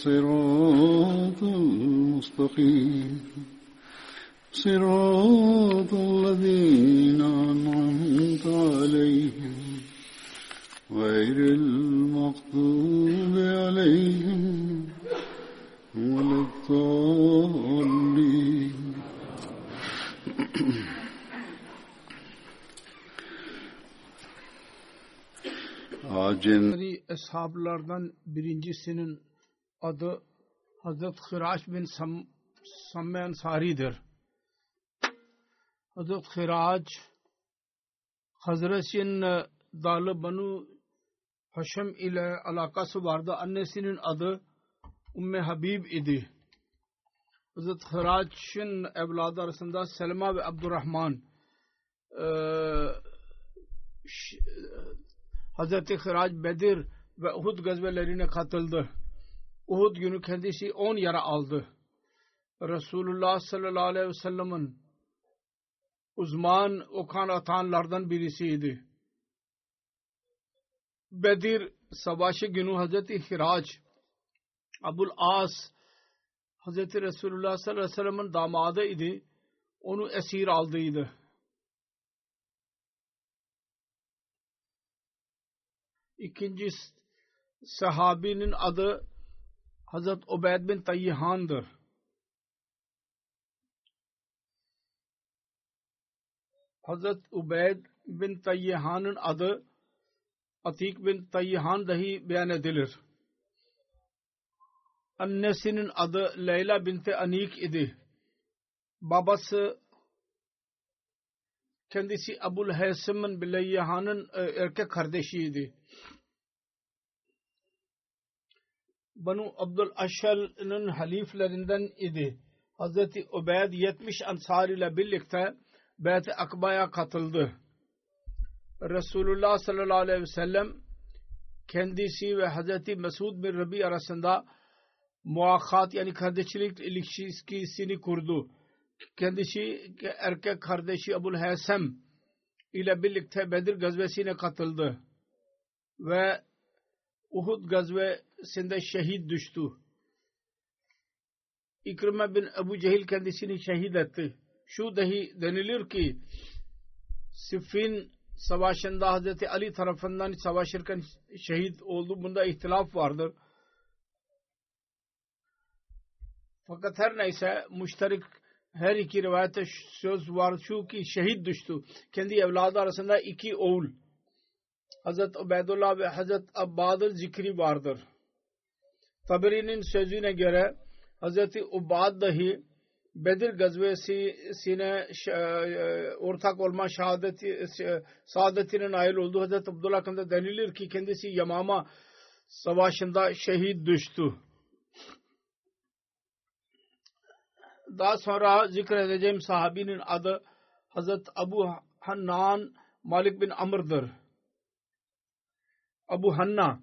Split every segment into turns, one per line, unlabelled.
الصراط المستقيم صراط الذين أنعمت عليهم غير المغضوب عليهم ولا الضالين Acin
Hazreti eshablardan birincisinin adı Hazret Hiraş bin Sam, Samme Ansari'dir. Hazret Hiraç Hazret'in dalı Banu Haşem ile alakası vardı. Annesinin adı Umme Habib idi. Hazret Hiraç'ın evladı arasında Selma ve Abdurrahman Hazreti Hiraç Bedir ve Uhud gazvelerine katıldı. Uhud günü kendisi on yara aldı. Resulullah sallallahu aleyhi ve sellem'in uzman okan atanlardan birisiydi. Bedir savaşı günü Hazreti Hiraç Abul As Hazreti Resulullah sallallahu aleyhi ve sellem'in damadı idi. Onu esir aldıydı. İkinci sahabinin adı Hazret Ubeyd bin Tayyihan'dır. Hazret Ubeyd bin Tayyihan'ın adı Atik bin Tayyihan dahi beyan edilir. Annesinin adı Leyla binti Anik idi. Babası kendisi Abul Haysim'in Bileyyahan'ın erkek kardeşiydi. Banu Abdul Aşal'ın haliflerinden idi. Hazreti Ubeyd 70 ansar ile birlikte Beyt-i Akba'ya katıldı. Resulullah sallallahu aleyhi ve sellem kendisi ve Hazreti Mesud bin Rabi arasında muakhat yani kardeşlik ilişkisini kurdu. Kendisi erkek kardeşi Abul Haysem ile birlikte Bedir gazvesine katıldı. Ve Uhud gazvesinde şehit düştü. İkrime bin Ebu Cehil kendisini şehit etti. Şu dahi denilir ki Siffin savaşında Hazreti Ali tarafından savaşırken şehit oldu. Bunda ihtilaf vardır. Fakat her neyse müşterik her iki rivayette söz var şu ki şehit düştü. Kendi evladı arasında iki oğul. Hazret Ubeydullah ve Hazret Abbad'ın zikri vardır. Taberi'nin sözüne göre Hazreti Ubad dahi Bedir gazvesine ortak olma şehadeti, saadetine nail oldu. Hazreti Abdullah hakkında denilir ki kendisi Yamama savaşında şehit düştü. Daha sonra zikredeceğim sahabinin adı Hazret Abu Hannan Malik bin Amr'dır. Abu Hanna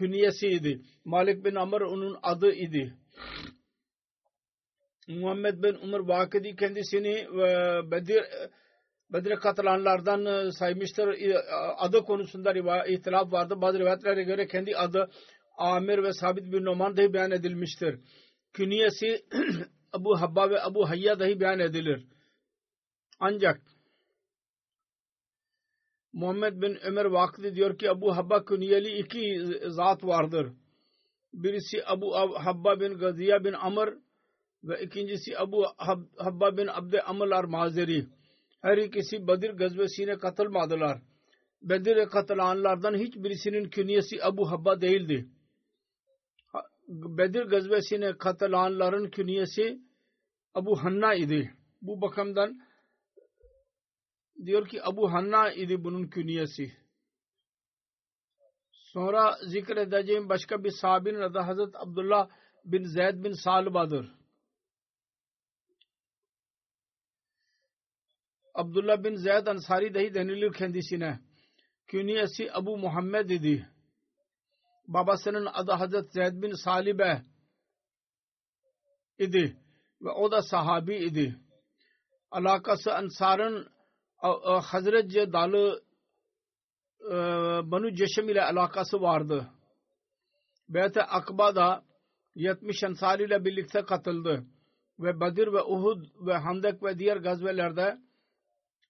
künyesiydi. Malik bin Amr onun adı idi. Muhammed bin Umar Vakidi kendisini Bedir Bedir'e katılanlardan e, saymıştır. E, adı konusunda ihtilaf vardı. Bazı rivayetlere göre kendi adı Amir ve Sabit bin Noman dahi beyan edilmiştir. Künyesi Abu Habba ve Abu Hayya dahi beyan edilir. Ancak Muhammed bin Ömer Vakti diyor ki Abu Habba künyeli iki zat vardır. Birisi Abu Habba bin Gaziya bin Amr ve ikincisi Abu Habba bin Abde Amr al-Mazeri. Her ikisi Bedir gazvesine katılmadılar. Bedir'e katılanlardan hiçbirisinin künyesi Abu Habba değildi. Bedir gazvesine katılanların künyesi Abu Hanna idi. Bu bakımdan diyor ki Abu Hanna idi bunun künyesi. Sonra zikredeceğim başka bir sahabinin adı Hazret Abdullah bin Zeyd bin Salba'dır. Abdullah bin Zeyd Ansari dahi denilir kendisine. Künyesi Abu Muhammed idi. Babasının adı Hazret Zeyd bin Salibe idi. Ve o da sahabi idi. Alakası Ansar'ın Hazretce dalı e, Banu Ceşem ile alakası vardı. Beyt-i Akba'da 70 Ansar ile birlikte katıldı. Ve Bedir ve Uhud ve Handek ve diğer gazvelerde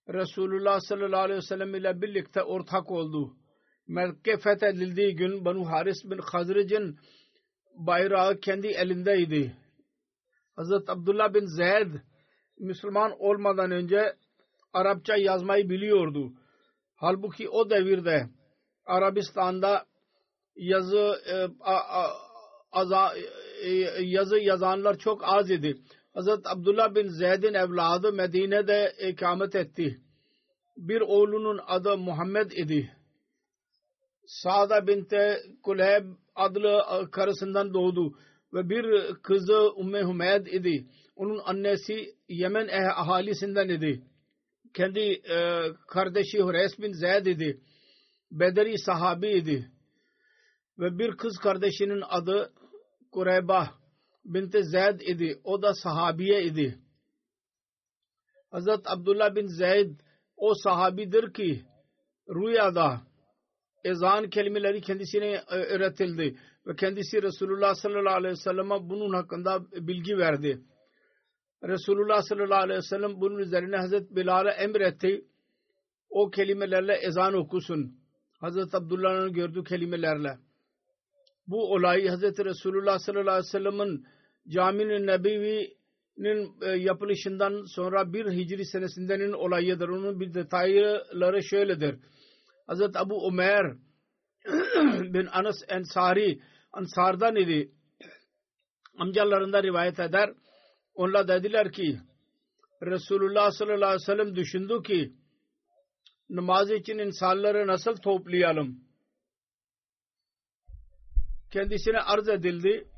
Resulullah sallallahu aleyhi ve sellem ile birlikte ortak oldu. Mekke fethedildiği gün Banu Haris bin Hazric'in bayrağı kendi elindeydi. Hazret Abdullah bin Zeyd Müslüman olmadan önce Arapça yazmayı biliyordu. Halbuki o devirde Arabistan'da yazı e, a, a, aza, e, yazı yazanlar çok az idi. Hazret Abdullah bin Zeyd'in evladı Medine'de ikamet etti. Bir oğlunun adı Muhammed idi. Sa'da binte Kuleyb adlı karısından doğdu ve bir kızı Umme Hümeyd idi. Onun annesi Yemen eh ahalisinden idi. Kendi e, kardeşi Hureys bin Zeyd idi. Bederi sahabi idi. Ve bir kız kardeşinin adı Kureyba binti Zeyd idi. O da sahabiye idi. Hazret Abdullah bin Zeyd o sahabidir ki rüyada ezan kelimeleri kendisine öğretildi ve kendisi Resulullah sallallahu aleyhi ve sellem'e bunun hakkında bilgi verdi. Resulullah sallallahu aleyhi ve sellem bunun üzerine Hazret Bilal'e emretti. O kelimelerle ezan okusun. Hazret Abdullah'ın gördüğü kelimelerle. Bu olayı Hazret Resulullah sallallahu aleyhi ve sellem'in caminin nebevi'nin e, yapılışından sonra bir hicri senesindenin olayıdır. Onun bir detayları şöyledir. Hazret Abu Umer bin Anas Ensari Ansar'dan idi. Amcalarında rivayet eder. Onlar dediler ki Resulullah sallallahu aleyhi ve sellem düşündü ki namaz için insanları nasıl toplayalım? Kendisine arz edildi.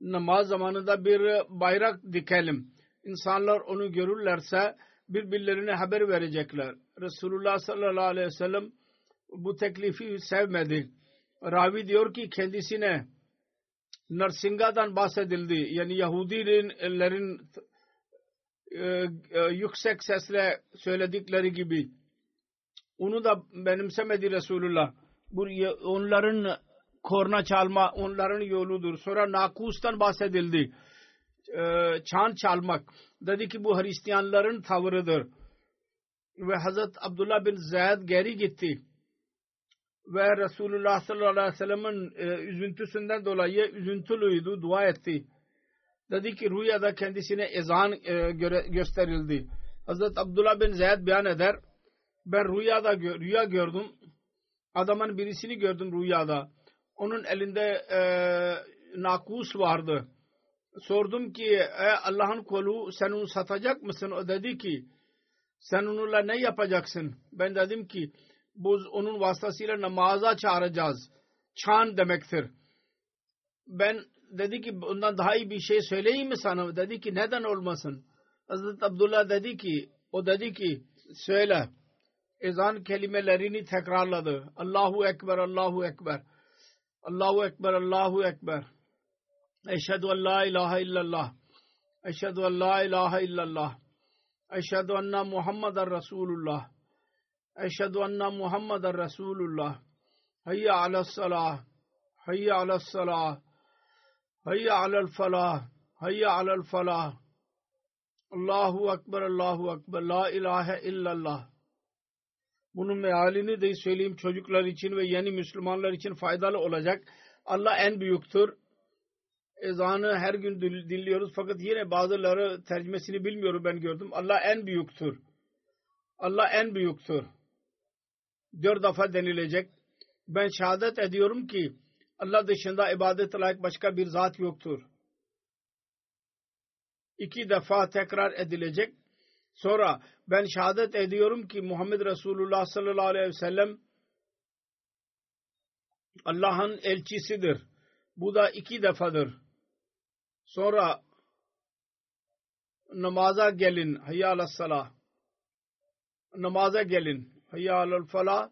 Namaz zamanında bir bayrak dikelim. İnsanlar onu görürlerse birbirlerine haber verecekler. Resulullah sallallahu aleyhi ve sellem bu teklifi sevmedi. Ravi diyor ki kendisine Narsinga'dan bahsedildi. Yani Yahudilerin e, e, yüksek sesle söyledikleri gibi. Onu da benimsemedi Resulullah. Bu onların korna çalma onların yoludur. Sonra nakustan bahsedildi. E, çan çalmak. Dedi ki bu Hristiyanların tavrıdır. Ve Hazret Abdullah bin Zeyd geri gitti ve Resulullah sallallahu aleyhi ve sellem'in e, üzüntüsünden dolayı üzüntülüydü, dua etti. Dedi ki rüyada kendisine ezan e, göre, gösterildi. Hazret Abdullah bin Zeyd beyan eder. Ben rüyada rüya gördüm. Adamın birisini gördüm rüyada. Onun elinde e, nakus vardı. Sordum ki e, Allah'ın kolu sen onu satacak mısın? O dedi ki sen onunla ne yapacaksın? Ben dedim ki bu onun vasıtasıyla namaza çağıracağız. Çan demektir. Ben dedi ki ondan daha iyi bir şey söyleyeyim mi sana? Dedi ki neden olmasın? Hazreti Abdullah dedi ki o dedi ki söyle. Ezan kelimelerini tekrarladı. Allahu Ekber, Allahu Ekber. Allahu Ekber, Allahu Ekber. Eşhedü en la ilahe illallah. Eşhedü en la ilahe illallah. Eşhedü enne Muhammeden Resulullah. Eşhedü enne Muhammeden Resulullah. Hayya alel salah. Hayya alel salah. Hayya alel falah. Hayya alel falah. Allahu Ekber, Allahu Ekber. La ilahe illallah. Bunun mealini de söyleyeyim çocuklar için ve yeni Müslümanlar için faydalı olacak. Allah en büyüktür. Ezanı her gün dinliyoruz fakat yine bazıları tercümesini bilmiyorum ben gördüm. Allah en büyüktür. Allah en büyüktür. Dört defa denilecek. Ben şehadet ediyorum ki Allah dışında ibadet layık başka bir zat yoktur. İki defa tekrar edilecek. Sonra ben şehadet ediyorum ki Muhammed Resulullah sallallahu aleyhi ve sellem Allah'ın elçisidir. Bu da iki defadır. Sonra namaza gelin. Hayya ala salah. Namaza gelin. Hayya alel falah.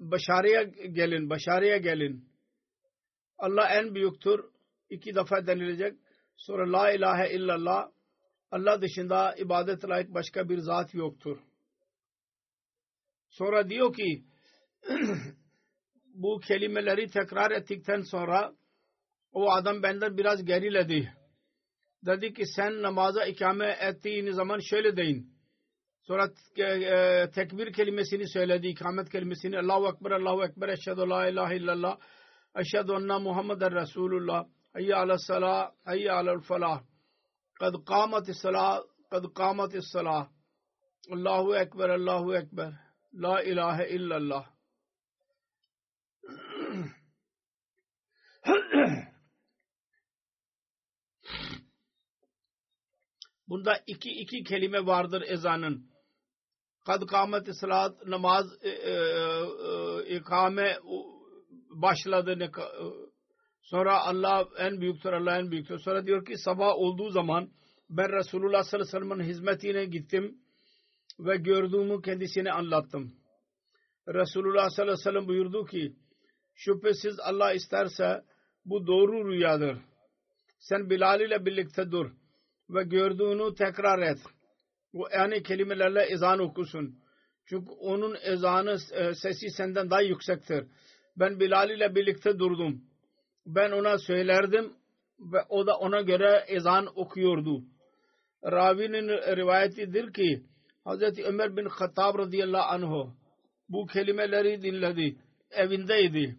Başarıya gelin. Başarıya gelin. Allah en büyüktür. İki defa denilecek. Sonra la ilahe illallah. Allah dışında ibadet layık başka bir zat yoktur. Sonra diyor ki bu kelimeleri tekrar ettikten sonra o adam benden biraz geriledi. Dedi ki sen namaza ikame ettiğin zaman şöyle deyin. Sonra e, tekbir kelimesini söyledi, ikamet kelimesini. Allahu Ekber, Allahu Ekber, Eşhedü La İlahe illallah, Eşhedü Enna Muhammeden Resulullah, Hayye ala salah, hayye ala falah. Kad kâmeti salah, kad kâmeti salah. Allahu Ekber, Allahu Ekber, La ilahe illallah. Bunda iki iki kelime vardır ezanın. Kad kâmet salat namaz e, e, e, ikame başladı. Ne, Sonra Allah en büyüktür, Allah en büyüktür. Sonra diyor ki sabah olduğu zaman ben Resulullah sallallahu aleyhi ve sellem'in hizmetine gittim ve gördüğümü kendisine anlattım. Resulullah sallallahu aleyhi ve sellem buyurdu ki şüphesiz Allah isterse bu doğru rüyadır. Sen Bilal ile birlikte dur ve gördüğünü tekrar et. Bu yani kelimelerle ezan okusun. Çünkü onun ezanı e, sesi senden daha yüksektir. Ben Bilal ile birlikte durdum ben ona söylerdim ve o da ona göre ezan okuyordu. Ravinin rivayetidir ki Hz. Ömer bin Hattab radıyallahu anh bu kelimeleri dinledi. Evindeydi.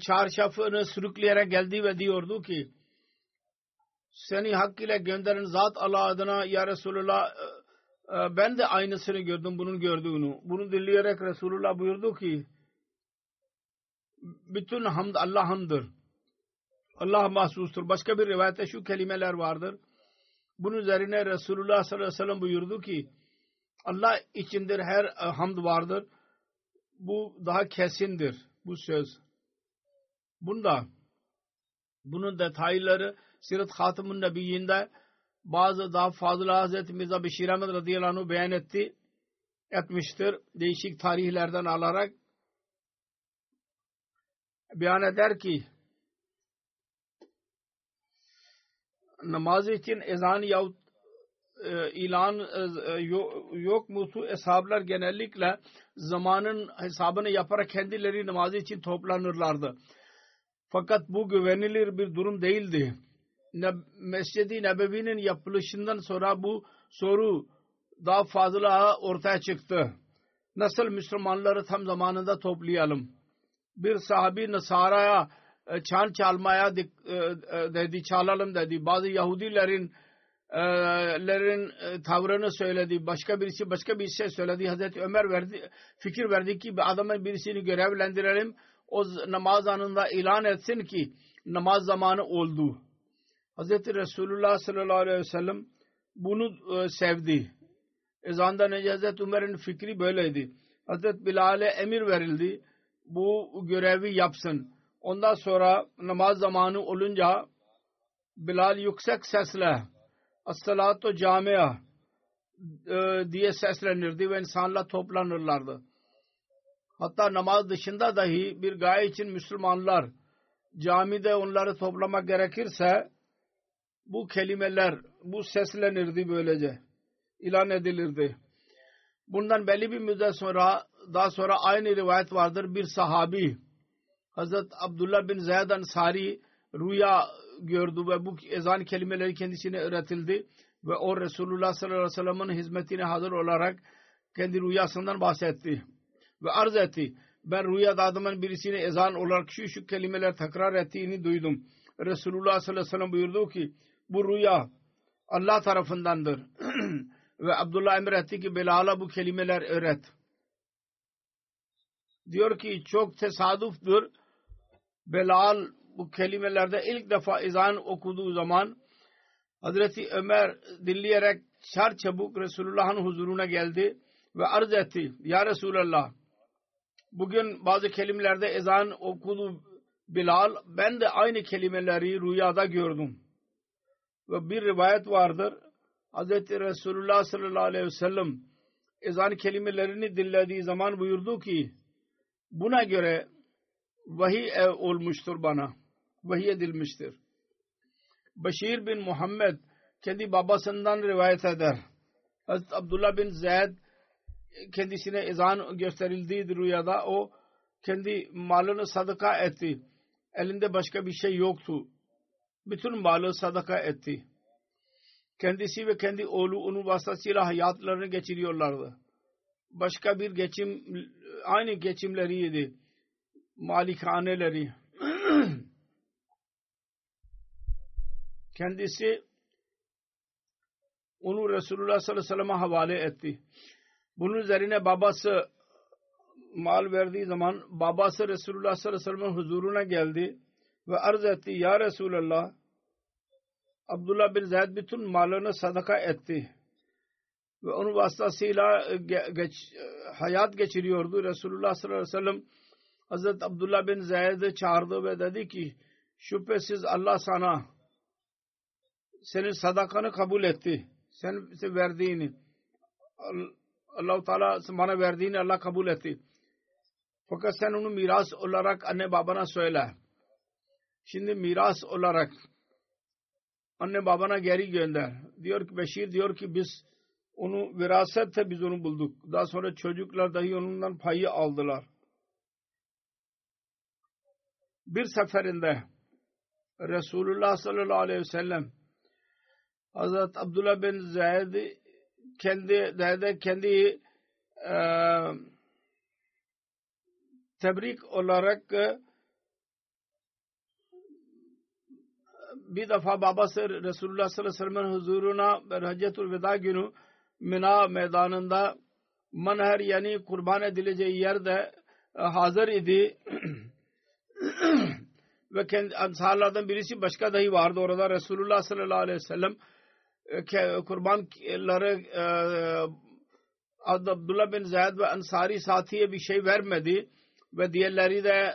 Çarşafını sürükleyerek geldi ve diyordu ki seni hak ile gönderen zat Allah adına ya Resulullah ben de aynısını gördüm bunun gördüğünü. Bunu dinleyerek Resulullah buyurdu ki bütün hamd Allah'ındır. Allah mahsustur. Başka bir rivayette şu kelimeler vardır. Bunun üzerine Resulullah sallallahu aleyhi ve sellem buyurdu ki Allah içindir her e, hamd vardır. Bu daha kesindir bu söz. Bunda bunun detayları Sirat Hatımun Nebiyyinde bazı daha fazla Hazreti Mirza Beşir Ahmet radıyallahu anh beyan etti etmiştir. Değişik tarihlerden alarak beyan eder ki namaz için ezan yahut e, ilan e, yok mutu eshablar genellikle zamanın hesabını yaparak kendileri namazı için toplanırlardı. Fakat bu güvenilir bir durum değildi. Mescid-i Nebevi'nin yapılışından sonra bu soru daha fazla ortaya çıktı. Nasıl Müslümanları tam zamanında toplayalım? bir sahabi Nasara'ya e, çan çalmaya e, e, dedi çalalım dedi. Bazı Yahudilerin lerin tavrını söyledi. Başka birisi başka bir şey söyledi. Hazreti Ömer verdi, fikir verdi ki adamın birisini görevlendirelim. O namaz anında ilan etsin ki namaz zamanı oldu. Hazreti Resulullah sallallahu aleyhi ve sellem bunu sevdi. Ezanda Hazreti Ömer'in fikri böyleydi. Hazreti Bilal'e emir verildi bu görevi yapsın. Ondan sonra namaz zamanı olunca Bilal yüksek sesle As-salatu camia e, diye seslenirdi ve insanlar toplanırlardı. Hatta namaz dışında dahi bir gaye için Müslümanlar camide onları toplamak gerekirse bu kelimeler bu seslenirdi böylece. ilan edilirdi. Bundan belli bir müddet sonra daha sonra aynı rivayet vardır. Bir sahabi Hazret Abdullah bin Zeyd Ansari rüya gördü ve bu ezan kelimeleri kendisine öğretildi ve o Resulullah sallallahu aleyhi ve sellem'in hizmetine hazır olarak kendi rüyasından bahsetti ve arz etti. Ben rüyada adamın birisine ezan olarak şu şu kelimeler tekrar ettiğini duydum. Resulullah sallallahu aleyhi ve sellem buyurdu ki bu rüya Allah tarafındandır. ve Abdullah emretti ki Belal'a bu kelimeler öğret. Diyor ki çok tesadüftür. Belal bu kelimelerde ilk defa ezan okuduğu zaman Hazreti Ömer dinleyerek çar çabuk Resulullah'ın huzuruna geldi ve arz etti. Ya Resulallah bugün bazı kelimelerde ezan okudu Bilal ben de aynı kelimeleri rüyada gördüm. Ve bir rivayet vardır. Hz. Resulullah sallallahu aleyhi ve sellem ezan kelimelerini dinlediği zaman buyurdu ki buna göre vahiy olmuştur bana. Vahiy edilmiştir. Beşir bin Muhammed kendi babasından rivayet eder. Hazreti Abdullah bin Zeyd kendisine ezan gösterildiği rüyada o kendi malını sadaka etti. Elinde başka bir şey yoktu. Bütün malı sadaka etti. Kendisi ve kendi oğlu onun vasıtasıyla hayatlarını geçiriyorlardı. Başka bir geçim, aynı geçimleriydi. Malikaneleri. Kendisi onu Resulullah sallallahu aleyhi ve sellem'e havale etti. Bunun üzerine babası mal verdiği zaman babası Resulullah sallallahu aleyhi ve sellem'in huzuruna geldi ve arz etti ya Resulallah Abdullah bin Zeyd bütün malını sadaka etti ve onun vasıtasıyla geç, hayat geçiriyordu. Resulullah sallallahu aleyhi ve sellem Hazreti Abdullah bin Zeyd'i çağırdı ve dedi ki şüphesiz Allah sana senin sadakanı kabul etti. Sen verdiğini allah Teala bana verdiğini Allah kabul etti. Fakat sen onu miras olarak anne babana söyle. Şimdi miras olarak anne babana geri gönder. Diyor ki Beşir diyor ki biz onu virasette biz onu bulduk. Daha sonra çocuklar dahi onundan payı aldılar. Bir seferinde Resulullah sallallahu aleyhi ve sellem Hazret Abdullah bin Zeyd kendi dede kendi e, tebrik olarak e, bir defa babası Resulullah sallallahu aleyhi ve sellem'in huzuruna Haccetul Veda günü Mina meydanında manher yani kurban edileceği yerde e, hazır idi ve kendi ansarlardan birisi başka dahi vardı orada Resulullah sallallahu aleyhi ve sellem kurbanları e, Abdullah bin Zeyd ve Ansari Sati'ye bir şey vermedi ve diğerleri de e,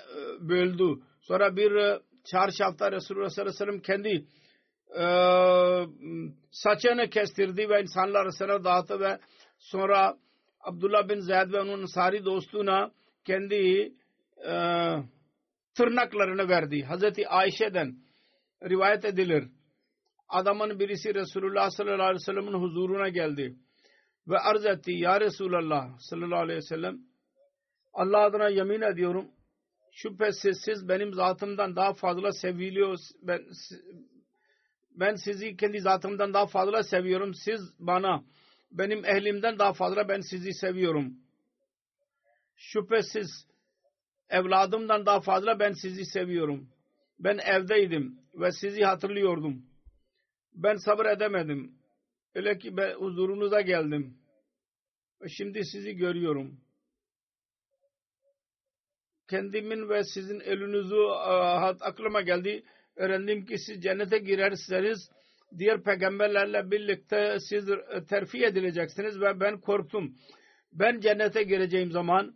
böldü. Sonra bir e, çarşafta Resulullah sallallahu aleyhi ve sellem kendi e, saçını kestirdi ve insanlar arasına dağıttı ve sonra Abdullah bin Zeyd ve onun Ansari dostuna kendi e, tırnaklarını verdi. Hazreti Ayşe'den rivayet edilir adamın birisi Resulullah sallallahu aleyhi ve sellem'in huzuruna geldi ve arz etti ya Resulullah sallallahu aleyhi ve sellem Allah adına yemin ediyorum şüphesiz siz benim zatımdan daha fazla seviliyor ben, ben sizi kendi zatımdan daha fazla seviyorum siz bana benim ehlimden daha fazla ben sizi seviyorum şüphesiz evladımdan daha fazla ben sizi seviyorum ben evdeydim ve sizi hatırlıyordum ben sabır edemedim. Öyle ki ben huzurunuza geldim. Şimdi sizi görüyorum Kendimin ve sizin elinizi aklıma geldi. Öğrendim ki siz cennete girerseniz diğer peygamberlerle birlikte siz terfi edileceksiniz ve ben korktum. Ben cennete gireceğim zaman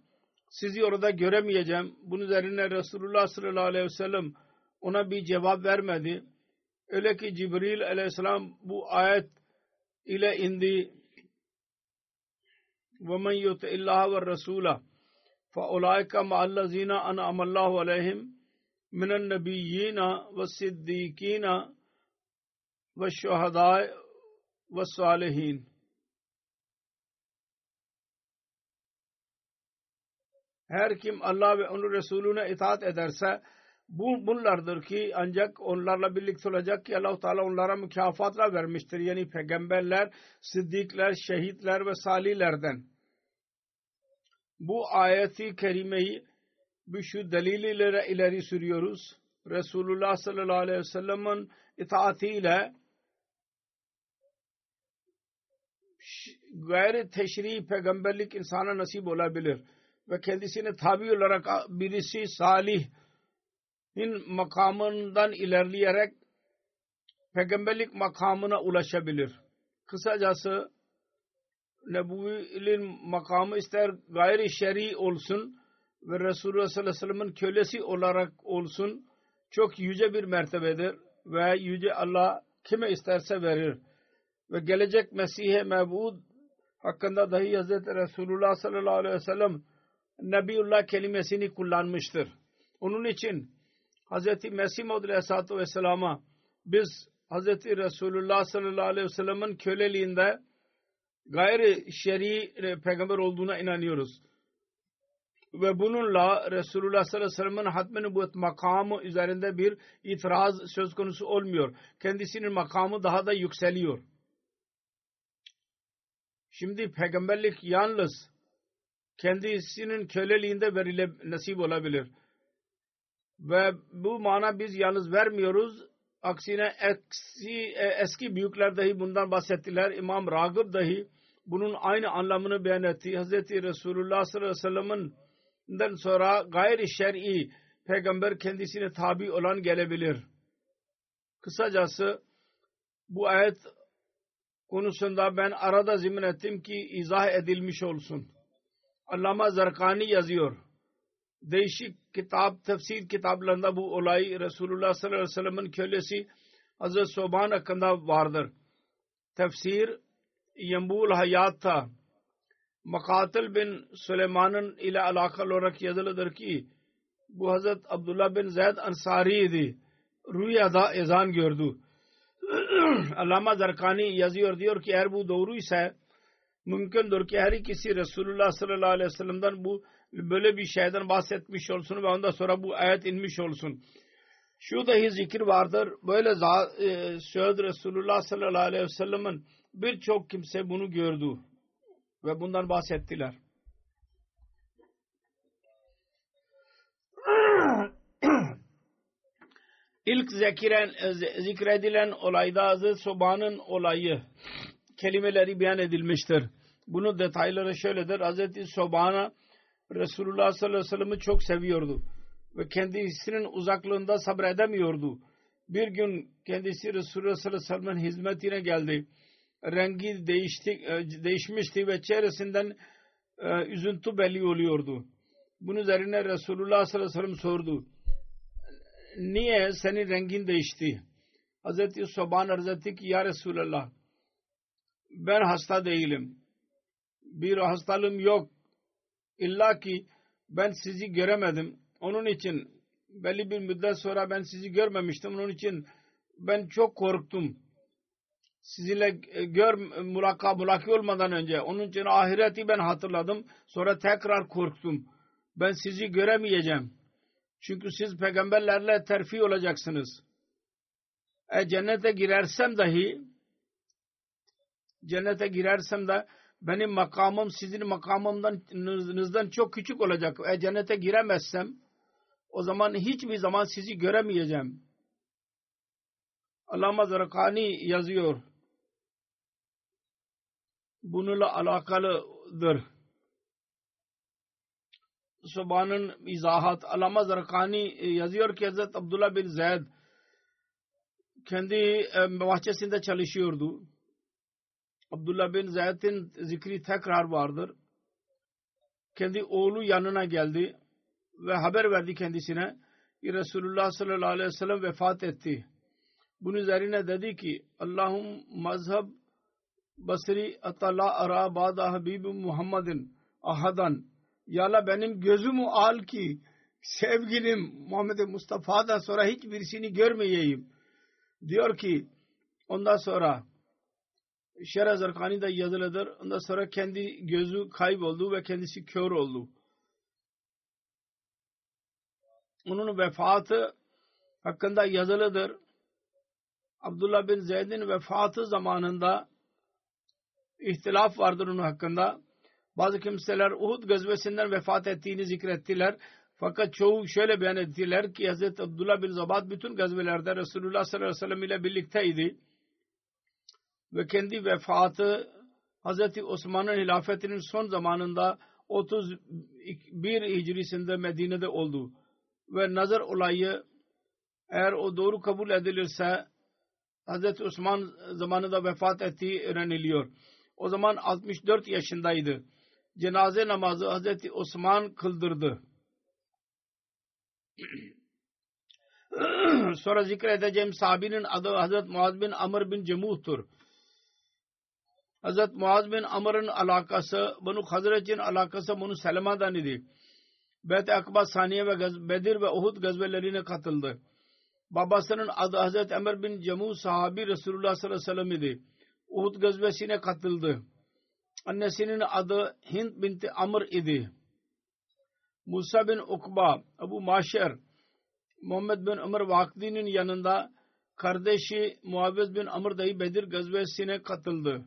sizi orada göremeyeceğim. Bunun üzerine Resulullah sallallahu aleyhi ve sellem ona bir cevap vermedi. Öyle ki Cibril aleyhisselam bu ayet ile indi. وَمَنْ يُطِ اللّٰهَ وَالرَّسُولَ فَاُولَٰئِكَ مَعَ الَّذ۪ينَ أَنْعَمَ اللّٰهُ عَلَيْهِمْ مِنَ النَّبِيِّينَ وَالصِّدِّيقِينَ وَالشُّهَدَاءِ ve salihin. Her kim Allah ve onun Resulüne itaat ederse bu bunlardır ki ancak onlarla birlikte olacak ki Allah Teala onlara mükafatlar vermiştir. Yani peygamberler, sıddıklar, şehitler ve salihlerden. Bu ayeti kerimeyi bu şu deliliyle ileri sürüyoruz. Resulullah sallallahu aleyhi ve sellem'in itaatiyle gayri teşri peygamberlik insana nasip olabilir. Ve kendisine tabi olarak birisi salihin makamından ilerleyerek peygamberlik makamına ulaşabilir. Kısacası Nebuvi'nin makamı ister gayri şer'i olsun ve Resulullah sallallahu aleyhi ve sellem'in kölesi olarak olsun çok yüce bir mertebedir ve yüce Allah kime isterse verir. Ve gelecek Mesih-i Mevud hakkında dahi Hz. Resulullah sallallahu aleyhi ve sellem Nebiullah kelimesini kullanmıştır. Onun için Hz. Mesih Maud aleyhissalatü vesselama biz Hz. Resulullah sallallahu aleyhi ve sellem'in köleliğinde gayri şer'i peygamber olduğuna inanıyoruz. Ve bununla Resulullah sallallahu aleyhi ve sellem'in hatm-ı nübüvvet makamı üzerinde bir itiraz söz konusu olmuyor. Kendisinin makamı daha da yükseliyor. Şimdi peygamberlik yalnız kendisinin köleliğinde verile nasip olabilir. Ve bu mana biz yalnız vermiyoruz. Aksine eski, eski büyükler dahi bundan bahsettiler. İmam Ragıb dahi bunun aynı anlamını beyan etti. Hz. Resulullah sallallahu aleyhi ve sellem'in sonra gayri şer'i peygamber kendisine tabi olan gelebilir. Kısacası bu ayet konusunda ben arada zemin ettim ki izah edilmiş olsun. Allama Zarkani yazıyor. Değişik kitap, tefsir kitaplarında bu olay Resulullah sallallahu aleyhi ve sellem'in kölesi Hazreti Soban hakkında vardır. Tefsir Yambul Hayat'ta Makatil bin Süleyman'ın ile alakalı olarak yazılıdır ki bu Hazret Abdullah bin Zeyd Ansari'ydi. Rüyada ezan gördü. Allama Zarkani yazıyor diyor ki eğer bu doğru mümkündür ki her ikisi Resulullah sallallahu aleyhi ve sellem'den bu böyle bir şeyden bahsetmiş olsun ve ondan sonra bu ayet inmiş olsun. Şu dahi zikir vardır. Böyle e, söz Resulullah sallallahu aleyhi ve sellem'in birçok kimse bunu gördü ve bundan bahsettiler. İlk zikiren, zikredilen olayda Hazreti Soba'nın olayı kelimeleri beyan edilmiştir. Bunun detayları şöyledir. Hazreti Sobana Resulullah sallallahu aleyhi ve sellem'i çok seviyordu ve kendisinin uzaklığında sabredemiyordu. Bir gün kendisi Resulullah sallallahu aleyhi ve sellem'in hizmetine geldi. Rengi değişti, e, değişmişti ve çehresinden e, üzüntü belli oluyordu. Bunun üzerine Resulullah sallallahu aleyhi ve sellem sordu. Niye senin rengin değişti? Hazreti Soban arz etti ki ya Resulallah ben hasta değilim. Bir hastalığım yok. İlla ki ben sizi göremedim. Onun için belli bir müddet sonra ben sizi görmemiştim. Onun için ben çok korktum. Sizinle gör mulaka mulaki olmadan önce. Onun için ahireti ben hatırladım. Sonra tekrar korktum. Ben sizi göremeyeceğim. Çünkü siz peygamberlerle terfi olacaksınız. E cennete girersem dahi cennete girersem de benim makamım sizin makamımdan çok küçük olacak. E cennete giremezsem o zaman hiçbir zaman sizi göremeyeceğim. Allama Zarakani yazıyor. Bununla alakalıdır. Subhan'ın izahat Allama Zarakani yazıyor ki Hazret Abdullah bin Zeyd kendi e, bahçesinde çalışıyordu Abdullah bin Zeyd'in zikri tekrar vardır. Kendi oğlu yanına geldi ve haber verdi kendisine ki Resulullah sallallahu aleyhi ve sellem vefat etti. Bunun üzerine dedi ki Allahum mazhab basri atala ara ba'da habibim Muhammedin ahadan Yala benim gözümü al ki sevgilim Muhammed Mustafa'dan sonra hiçbirisini görmeyeyim. Diyor ki ondan sonra Şerh Zarkani'de yazılıdır. Ondan sonra kendi gözü kayboldu ve kendisi kör oldu. Onun vefatı hakkında yazılıdır. Abdullah bin Zeyd'in vefatı zamanında ihtilaf vardır onun hakkında. Bazı kimseler Uhud gazvesinden vefat ettiğini zikrettiler. Fakat çoğu şöyle beyan ettiler ki Hz. Abdullah bin Zabat bütün gazvelerde Resulullah sallallahu aleyhi ve sellem ile birlikteydi. Ve kendi vefatı Hz. Osman'ın hilafetinin son zamanında 31 hicrisinde Medine'de oldu. Ve nazar olayı eğer o doğru kabul edilirse Hz. Osman zamanında vefat ettiği öğreniliyor. O zaman 64 yaşındaydı. Cenaze namazı Hz. Osman kıldırdı. Sonra zikredeceğim sahabinin adı Hz. Muaz bin Amr bin Cemuh'tur. Hz. Muaz bin Amr'ın alakası, bunu Hazret'in alakası bunu Selma'dan idi. Bet-i Akba Saniye ve Bedir ve Uhud gazvelerine katıldı. Babasının adı Hz. Ömer bin Cemu sahabi Resulullah sallallahu aleyhi ve sellem idi. Uhud gazvesine katıldı. Annesinin adı Hind binti Amr idi. Musa bin Ukba, Abu Maşer, Muhammed bin Ömer Vakdi'nin yanında kardeşi Muaviz bin Amr dahi Bedir gazvesine katıldı.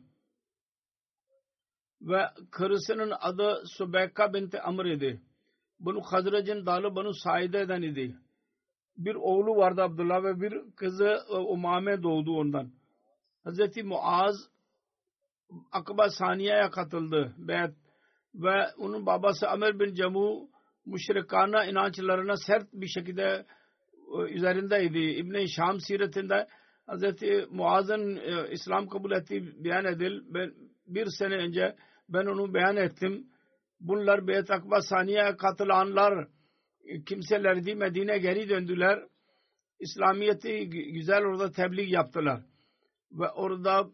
Ve karısının adı Subeka binti Amr idi. Bunu Hazrec'in dalı Banu Saide'den idi. Bir oğlu vardı Abdullah ve bir kızı Umame doğdu ondan. Hazreti Muaz Akba Saniye'ye katıldı. Beyt ve onun babası Amir bin Cemu müşrikana inançlarına sert bir şekilde üzerindeydi. İbn-i Şam siretinde Hz. Muaz'ın e, İslam kabul ettiği beyan edil. Ben, bir sene önce ben onu beyan ettim. Bunlar Beyt Akba Saniye'ye katılanlar kimselerdi. Medine geri döndüler. İslamiyet'i güzel orada tebliğ yaptılar. Ve orada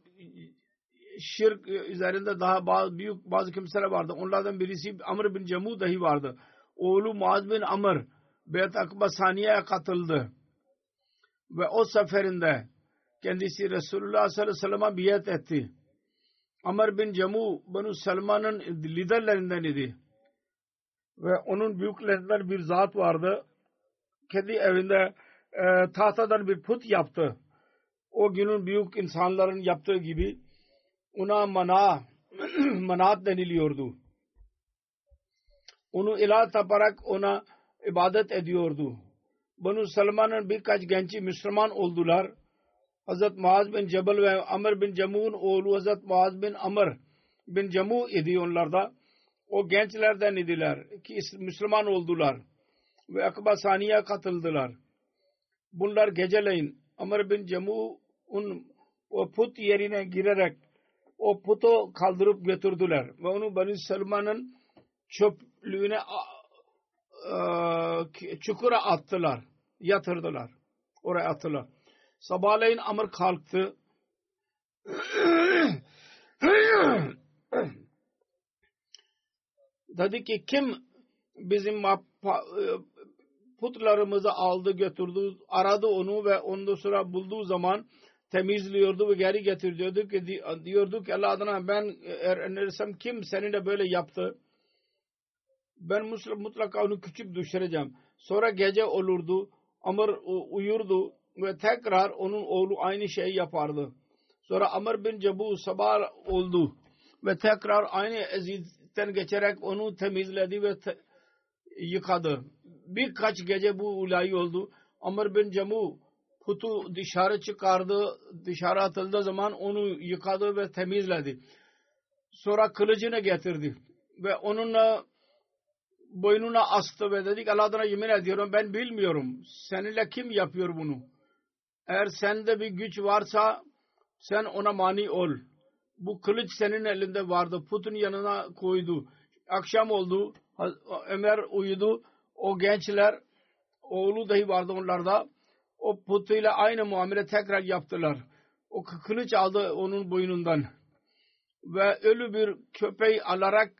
şirk üzerinde daha bazı, büyük bazı kimseler vardı. Onlardan birisi Amr bin Cemu dahi vardı. Oğlu Muaz bin Amr Beyt Akba Saniye'ye katıldı. Ve o seferinde kendisi Resulullah sallallahu aleyhi ve sellem'e biat etti. Amr bin Cemu Banu Selman'ın liderlerinden idi. Ve onun büyüklerinden bir zat vardı. Kendi evinde e, tahtadan bir put yaptı. O günün büyük insanların yaptığı gibi ona mana manat deniliyordu. Onu ilah taparak ona ibadet ediyordu. Banu Salman'ın birkaç genci Müslüman oldular. Hazret Muaz bin Cebel ve Amr bin Cemu'nun oğlu Hazret Muaz bin Amr bin Cemu idi onlarda. O gençlerden idiler ki Müslüman oldular ve Akba Saniye katıldılar. Bunlar geceleyin Amr bin Cemu'un o put yerine girerek o putu kaldırıp götürdüler ve onu Bani Selman'ın çöplüğüne çukura attılar. Yatırdılar. Oraya attılar. Sabahleyin Amr kalktı. Dedi ki kim bizim putlarımızı aldı götürdü aradı onu ve ondan sonra bulduğu zaman temizliyordu ve geri getiriyordu ki diyordu ki Allah adına ben önerirsem kim seninle böyle yaptı ben mutlaka onu küçük düşüreceğim. Sonra gece olurdu. Amr uyurdu ve tekrar onun oğlu aynı şeyi yapardı. Sonra Amr bin Cebu sabah oldu ve tekrar aynı eziyeten geçerek onu temizledi ve te yıkadı. Birkaç gece bu olayı oldu. Amr bin Cebu putu dışarı çıkardı. Dışarı atıldığı zaman onu yıkadı ve temizledi. Sonra kılıcını getirdi ve onunla boynuna astı ve dedik Allah adına yemin ediyorum ben bilmiyorum. Seninle kim yapıyor bunu? Eğer sende bir güç varsa sen ona mani ol. Bu kılıç senin elinde vardı. Putun yanına koydu. Akşam oldu. Ömer uyudu. O gençler oğlu dahi vardı onlarda. O putuyla aynı muamele tekrar yaptılar. O kılıç aldı onun boynundan. Ve ölü bir köpeği alarak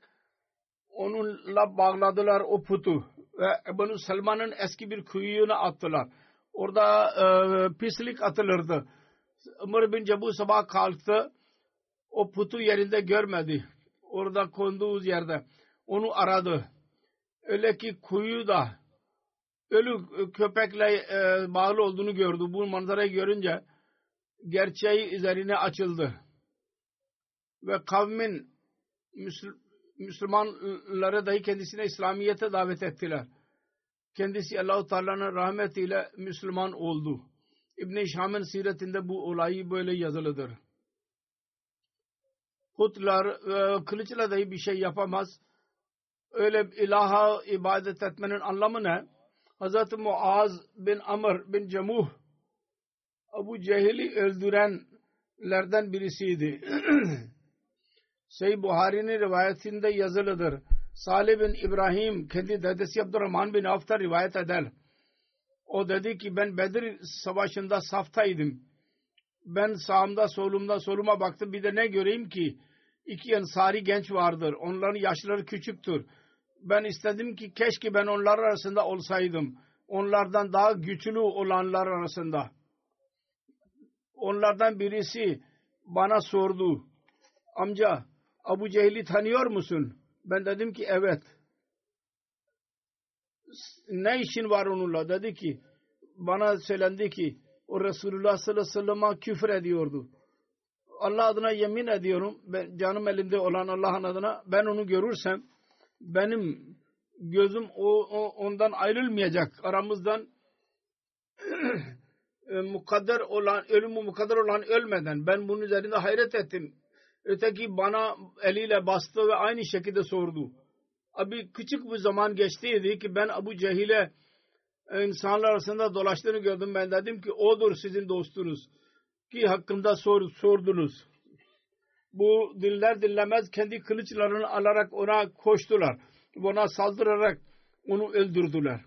onunla bağladılar o putu ve Banu Selman'ın eski bir kuyuğuna attılar. Orada e, pislik atılırdı. Ömer bin Cebu sabah kalktı. o putu yerinde görmedi. Orada konduğu yerde. Onu aradı. Öyle ki kuyu da ölü köpekle e, bağlı olduğunu gördü. Bu manzarayı görünce gerçeği üzerine açıldı. Ve kavmin Müslümanları dahi kendisine İslamiyet'e davet ettiler. Kendisi Allahu Teala'nın rahmetiyle Müslüman oldu. İbn-i Şam'ın siretinde bu olayı böyle yazılıdır. Putlar e, kılıçla dahi bir şey yapamaz. Öyle ilaha ibadet etmenin anlamı ne? Hz. Muaz bin Amr bin Cemuh Abu Cehil'i öldürenlerden birisiydi. Seyyid Buhari'nin rivayetinde yazılıdır. Salih bin İbrahim kendi dedesi Abdurrahman bin Avf'ta rivayet eder. O dedi ki ben Bedir savaşında saftaydım. Ben sağımda solumda soluma baktım bir de ne göreyim ki iki ensari genç vardır. Onların yaşları küçüktür. Ben istedim ki keşke ben onlar arasında olsaydım. Onlardan daha güçlü olanlar arasında. Onlardan birisi bana sordu. Amca Abu Cehil'i tanıyor musun? Ben dedim ki evet. Ne işin var onunla? Dedi ki bana söylendi ki o Resulullah sallallahu aleyhi ve sellem'e küfür ediyordu. Allah adına yemin ediyorum ben, canım elimde olan Allah'ın adına ben onu görürsem benim gözüm o, o ondan ayrılmayacak aramızdan e, mukadder olan ölümü mukadder olan ölmeden ben bunun üzerinde hayret ettim. Öteki bana eliyle bastı ve aynı şekilde sordu. Abi küçük bir zaman geçtiydi ki ben Abu Cehil'e insanlar arasında dolaştığını gördüm. Ben dedim ki odur sizin dostunuz ki hakkında sor, sordunuz. Bu diller dinlemez kendi kılıçlarını alarak ona koştular. Ona saldırarak onu öldürdüler.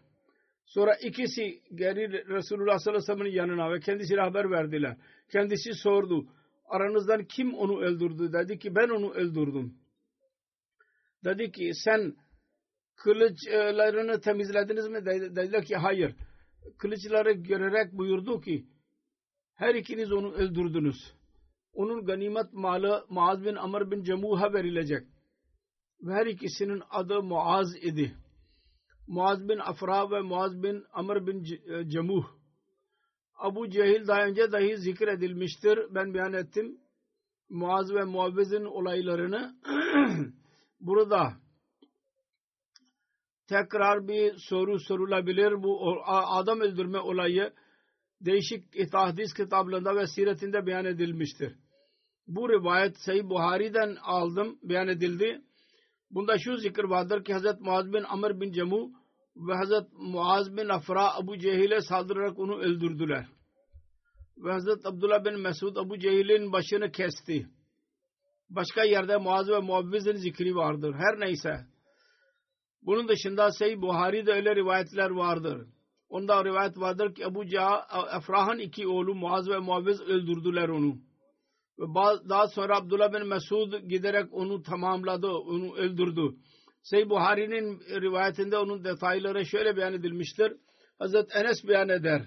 Sonra ikisi geri Resulullah sallallahu aleyhi ve sellem'in yanına ve kendisine haber verdiler. Kendisi sordu. Aranızdan kim onu öldürdü? Dedi ki ben onu öldürdüm. Dedi ki sen kılıçlarını temizlediniz mi? Dediler ki hayır. Kılıçları görerek buyurdu ki her ikiniz onu öldürdünüz. Onun ganimet malı Muaz bin Amr bin Cemuh'a verilecek. Ve her ikisinin adı Muaz idi. Muaz bin Afra ve Muaz bin Amr bin Cemuh. Abu Cehil daha önce dahi zikredilmiştir. Ben beyan ettim. Muaz ve Muavvez'in olaylarını burada tekrar bir soru sorulabilir. Bu adam öldürme olayı değişik hadis kitaplarında ve siretinde beyan edilmiştir. Bu rivayet Sahih Buhari'den aldım, beyan edildi. Bunda şu zikir vardır ki Hz. Muaz bin Amr bin Cemu ve Hz. Muaz bin Afra Abu Cehil'e saldırarak onu öldürdüler. Ve Hz. Abdullah bin Mesud Abu Cehil'in başını kesti. Başka yerde Muaz ve Muavviz'in zikri vardır. Her neyse. Bunun dışında Seyyid Buhari'de öyle rivayetler vardır. Onda rivayet vardır ki Ebu Efrah'ın iki oğlu Muaz ve Muavviz öldürdüler onu. Ve daha sonra Abdullah bin Mesud giderek onu tamamladı, onu öldürdü. Seyyid Buhari'nin rivayetinde onun detayları şöyle beyan edilmiştir. Hazret Enes beyan eder.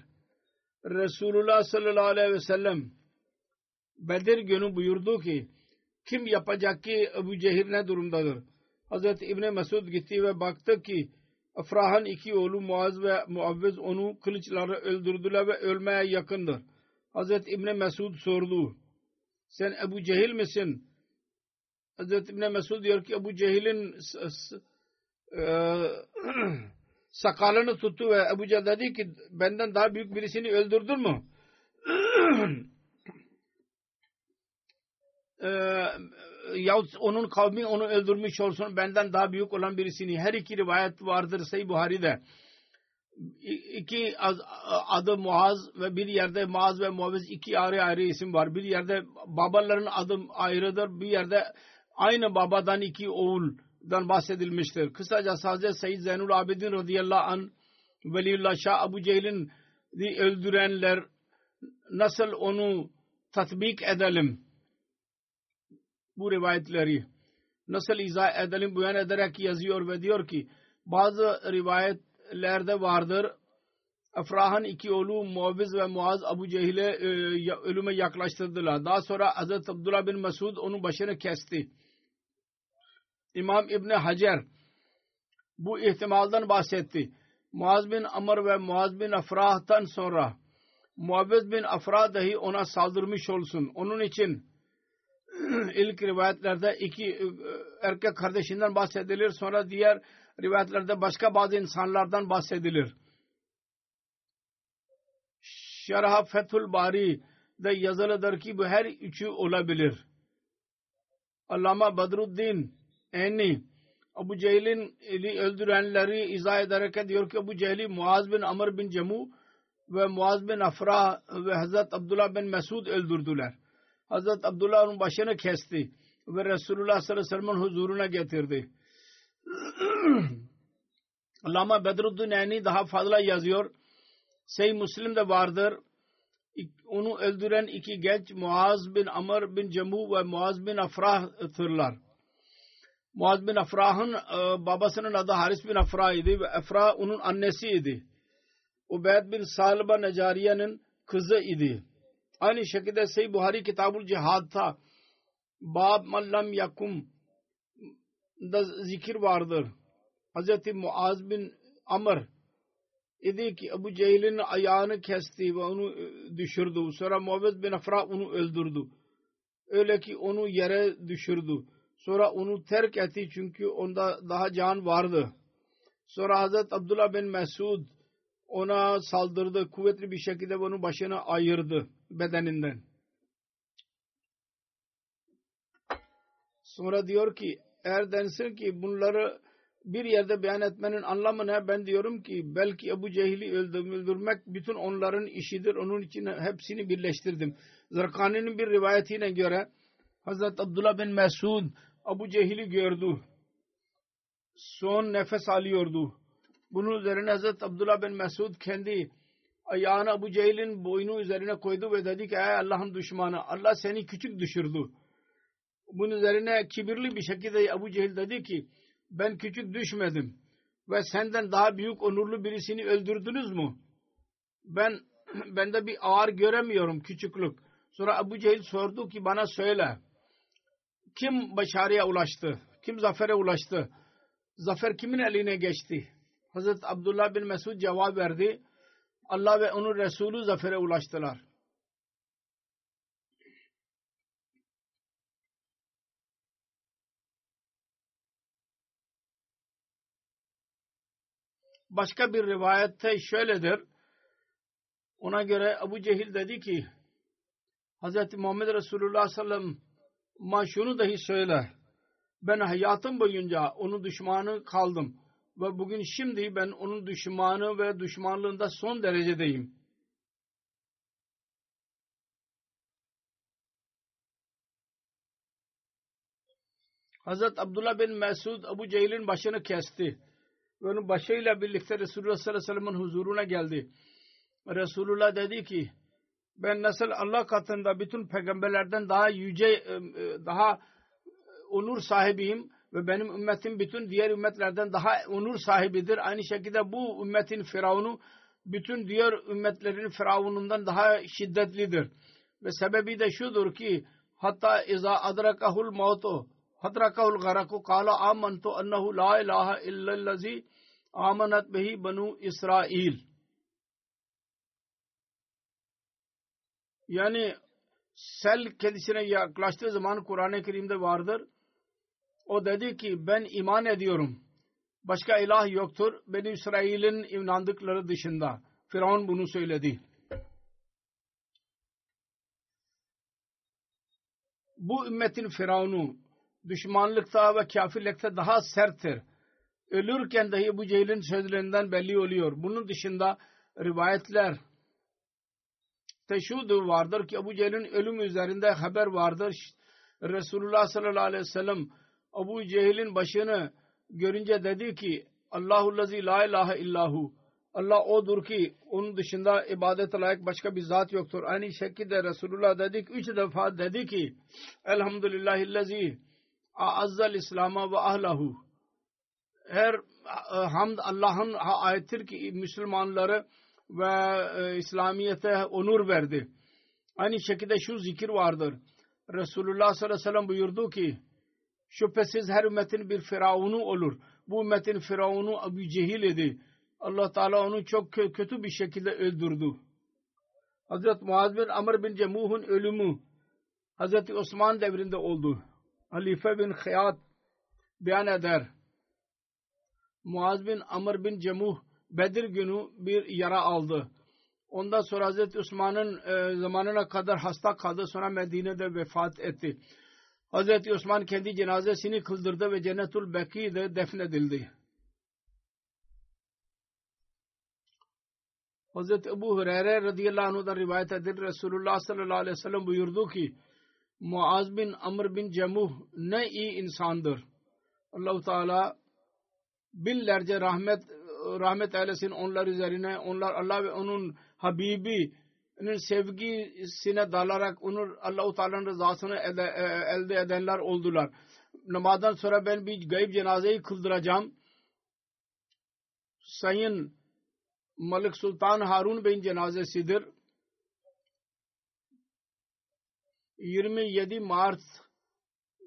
Resulullah sallallahu aleyhi ve sellem Bedir günü buyurdu ki kim yapacak ki Ebu Cehil ne durumdadır? Hazreti İbni Mesud gitti ve baktı ki Afrah'ın iki oğlu Muaz ve Muavviz onu kılıçları öldürdüler ve ölmeye yakındır. Hazreti İbni Mesud sordu. Sen Ebu Cehil misin? Hazreti İbni Mesud diyor ki Ebu Cehil'in e, sakalını tuttu ve Ebu Cehil dedi ki benden daha büyük birisini öldürdün mü? e, yahut onun kavmi onu öldürmüş olsun benden daha büyük olan birisini her iki rivayet vardır Sayı Buhari'de iki adı Muaz ve bir yerde Muaz ve Muaviz iki ayrı ayrı isim var. Bir yerde babaların adı ayrıdır. Bir yerde aynı babadan iki oğuldan bahsedilmiştir. Kısaca sadece Seyyid Zeynul Abidin radıyallahu an Veliullah Şah Abu Cehil'in öldürenler nasıl onu tatbik edelim bu rivayetleri nasıl izah edelim beyan ederek yazıyor ve diyor ki bazı rivayetlerde vardır Afrah'ın iki oğlu Muaviz ve Muaz Abu Cehil'e e, ölüme yaklaştırdılar. Daha sonra Hazreti Abdullah bin Mesud onun başını kesti. İmam İbni Hacer bu ihtimaldan bahsetti. Muaz bin Amr ve Muaz bin Afrah'tan sonra Muaviz bin Afrah dahi ona saldırmış olsun. Onun için ilk rivayetlerde iki e, erkek kardeşinden bahsedilir. Sonra diğer rivayetlerde başka bazı insanlardan bahsedilir. Şerha Fethul Bari de yazılıdır ki bu her üçü olabilir. Allama Badruddin Enni Abu Cehil'in öldürenleri izah ederek diyor ki Abu Cehil'i Muaz bin Amr bin Cemu ve Muaz bin Afra ve Hazret Abdullah bin Mesud öldürdüler. Hazret Abdullah onun başını kesti ve Resulullah sallallahu aleyhi ve sellem'in huzuruna getirdi. Allama Bedruddin Eni daha fazla yazıyor. Sey Müslim de vardır. Onu öldüren iki genç Muaz bin Amr bin Cemu ve Muaz bin Afrah'tırlar. Muaz bin Afrah'ın e, babasının adı Haris bin Afrah idi ve Afrah onun annesiydi. Ubeyd bin Salba Necariye'nin kızı idi. Aynı şekilde Seyyid Buhari Kitabul Cihad'ta Bab Mallam Yakum da zikir vardır. Hz. Muaz bin Amr idi ki Ebu Cehil'in ayağını kesti ve onu e, düşürdü. Sonra Muavez bin Afra onu öldürdü. Öyle ki onu yere düşürdü. Sonra onu terk etti çünkü onda daha can vardı. Sonra Hazret Abdullah bin Mesud ona saldırdı. Kuvvetli bir şekilde onun başını ayırdı bedeninden. Sonra diyor ki eğer densin ki bunları bir yerde beyan etmenin anlamı ne? Ben diyorum ki belki Ebu Cehil'i öldürmek bütün onların işidir. Onun için hepsini birleştirdim. Zarkani'nin bir rivayetine göre Hazreti Abdullah bin Mesud Ebu Cehil'i gördü. Son nefes alıyordu. Bunun üzerine Hazreti Abdullah bin Mesud kendi ayağını Ebu Cehil'in boynu üzerine koydu ve dedi ki ey Allah'ın düşmanı Allah seni küçük düşürdü. Bunun üzerine kibirli bir şekilde Ebu Cehil dedi ki ben küçük düşmedim ve senden daha büyük onurlu birisini öldürdünüz mü? Ben bende bir ağır göremiyorum küçüklük. Sonra Ebu Cehil sordu ki bana söyle kim başarıya ulaştı? Kim zafere ulaştı? Zafer kimin eline geçti? Hazreti Abdullah bin Mesud cevap verdi. Allah ve onun Resulü zafere ulaştılar. Başka bir rivayette şöyledir. Ona göre Abu Cehil dedi ki Hz. Muhammed Resulullah sallam ma şunu dahi söyle. Ben hayatım boyunca onun düşmanı kaldım. Ve bugün şimdi ben onun düşmanı ve düşmanlığında son derecedeyim. Hazret Abdullah bin Mesud Abu Cehil'in başını kesti ve onun başıyla birlikte Resulullah sallallahu aleyhi ve sellem'in huzuruna geldi. Resulullah dedi ki ben nasıl Allah katında bütün peygamberlerden daha yüce e, e, daha onur sahibiyim ve benim ümmetim bütün diğer ümmetlerden daha onur sahibidir. Aynı şekilde bu ümmetin firavunu bütün diğer ümmetlerin firavunundan daha şiddetlidir. Ve sebebi de şudur ki hatta iza adrakahul mautu hadrakahul garaku kala amantu annahu la ilahe illallazi amanat behi banu İsrail. Yani sel kendisine yaklaştığı zaman Kur'an-ı Kerim'de vardır. O dedi ki ben iman ediyorum. Başka ilah yoktur. Beni İsrail'in inandıkları dışında. Firavun bunu söyledi. Bu ümmetin Firavunu düşmanlıkta ve kafirlikte daha serttir. Ölürken dahi bu Cehil'in sözlerinden belli oluyor. Bunun dışında rivayetler teşhudu vardır ki Ebu Cehil'in ölüm üzerinde haber vardır. Resulullah sallallahu aleyhi ve sellem Ebu Cehil'in başını görünce dedi ki Allahu lazi la ilahe illahu Allah odur ki onun dışında ibadet layık başka bir zat yoktur. Aynı şekilde Resulullah dedik üç defa dedi ki Elhamdülillahillazi a'azzal İslam'a ve ahlahu her e, hamd Allah'ın ayettir ki Müslümanları ve e, İslamiyet'e onur verdi. Aynı şekilde şu zikir vardır. Resulullah sallallahu aleyhi ve sellem buyurdu ki şüphesiz her ümmetin bir firavunu olur. Bu ümmetin firavunu Abu Cehil idi. Allah Teala onu çok kötü bir şekilde öldürdü. Hazreti Muaz bin Amr bin Cemuh'un ölümü Hazreti Osman devrinde oldu. Halife bin Khiyat beyan eder. Muaz bin Amr bin Cemuh Bedir günü bir yara aldı. Ondan sonra Hazreti Osman'ın e, zamanına kadar hasta kaldı. Sonra Medine'de vefat etti. Hazreti Osman kendi cenazesini kıldırdı ve Cennetul Beki'de defnedildi. Hazreti Ebu Hureyre radıyallahu anh'dan rivayet edilir. Resulullah sallallahu aleyhi ve sellem buyurdu ki Muaz bin Amr bin Cemuh ne iyi insandır. Allahu Teala binlerce rahmet rahmet eylesin onlar üzerine. Onlar Allah ve onun Habibi'nin sevgisine dalarak onu Allah-u Teala'nın rızasını elde, elde edenler oldular. Namazdan sonra ben bir gayb cenazeyi kıldıracağım. Sayın Malik Sultan Harun Bey'in cenazesidir. 27 Mart